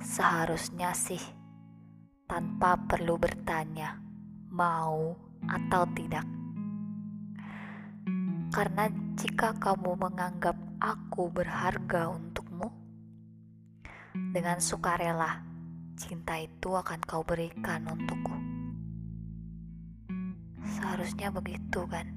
Seharusnya sih tanpa perlu bertanya mau atau tidak. Karena jika kamu menganggap aku berharga untukmu, dengan sukarela cinta itu akan kau berikan untukku. Seharusnya begitu, kan?